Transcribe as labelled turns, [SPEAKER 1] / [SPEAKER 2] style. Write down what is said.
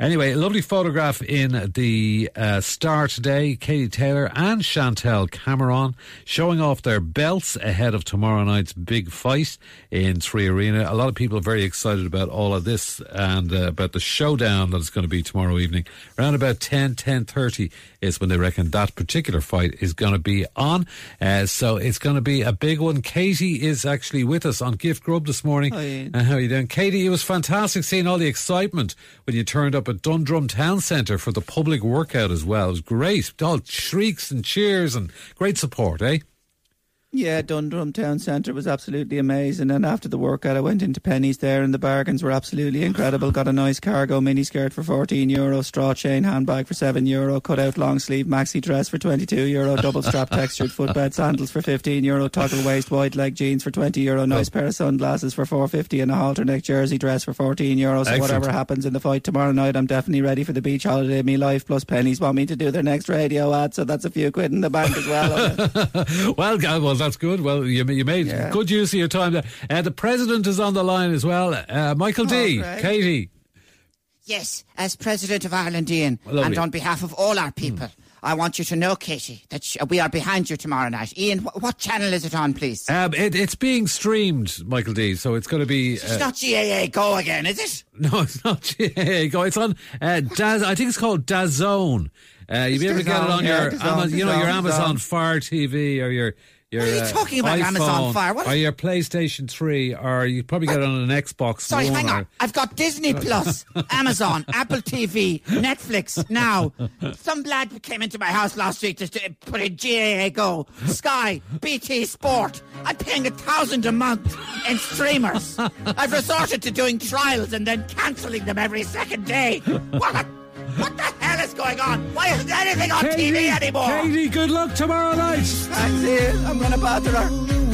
[SPEAKER 1] Anyway, a lovely photograph in the uh, Star today. Katie Taylor and Chantelle Cameron showing off their belts ahead of tomorrow night's big fight in Three Arena. A lot of people are very excited about all of this and uh, about the showdown that is going to be tomorrow evening. Around about 10, 10.30 is when they reckon that particular fight is going to be on. Uh, so it's going to be a big one. Katie is actually with us on Gift Grub this morning.
[SPEAKER 2] Hi.
[SPEAKER 1] Uh, how are you doing? Katie, it was fantastic seeing all the excitement when you turned up at Dundrum Town Centre for the public workout as well. It was great. All shrieks and cheers and great support, eh?
[SPEAKER 2] Yeah, Dundrum Town Centre was absolutely amazing. And after the workout, I went into Penneys there, and the bargains were absolutely incredible. Got a nice cargo mini skirt for 14 euro, straw chain handbag for 7 euro, cut out long sleeve maxi dress for 22 euro, double strap textured footbed sandals for 15 euro, toggle waist wide leg jeans for 20 euro, nice oh. pair of sunglasses for 450, and a halter neck jersey dress for 14 euro. So
[SPEAKER 1] Excellent.
[SPEAKER 2] whatever happens in the fight tomorrow night, I'm definitely ready for the beach holiday of me life. Plus, Penneys want me to do their next radio ad, so that's a few quid in the bank as well.
[SPEAKER 1] well, well, that's good. Well, you, you made
[SPEAKER 2] Yeah.
[SPEAKER 1] good use of your time there. Uh, the president is on the line as well. Uh, Michael D.
[SPEAKER 2] great.
[SPEAKER 1] Katie.
[SPEAKER 3] Yes, as President of Ireland, Ian,
[SPEAKER 1] Lovely.
[SPEAKER 3] and on behalf of all our people, I want you to know, Katie, that we are behind you tomorrow night. Ian, wh- what channel is it on, please?
[SPEAKER 1] Um, it, it's being streamed, Michael D. So it's going to be.
[SPEAKER 3] it's
[SPEAKER 1] Uh,
[SPEAKER 3] not GAA Go again, is it?
[SPEAKER 1] no, it's not. GAA Go. It's on. Uh, Daz, I think it's called Dazone. Uh, you'll be able to get it on
[SPEAKER 2] yeah,
[SPEAKER 1] your,
[SPEAKER 2] DAZN,
[SPEAKER 1] you know, your
[SPEAKER 2] DAZN.
[SPEAKER 1] Amazon Fire TV or your. Your,
[SPEAKER 3] What are you
[SPEAKER 1] uh,
[SPEAKER 3] talking about,
[SPEAKER 1] iPhone,
[SPEAKER 3] Amazon Fire? What-
[SPEAKER 1] Or your PlayStation 3, or you probably get it on an Xbox
[SPEAKER 3] Sorry,
[SPEAKER 1] One.
[SPEAKER 3] hang
[SPEAKER 1] or-
[SPEAKER 3] on. I've got Disney Plus, Amazon, Apple TV, Netflix. Now, some lad came into my house last week to put in GAA Go, Sky, BT Sport. I'm paying a thousand a month in streamers. I've resorted to doing trials and then cancelling them every second day. What, a, what the hell is going on? Anything on TV anymore?
[SPEAKER 1] Katie, good luck tomorrow night.
[SPEAKER 2] Thanks, Ian. I'm going to bother her.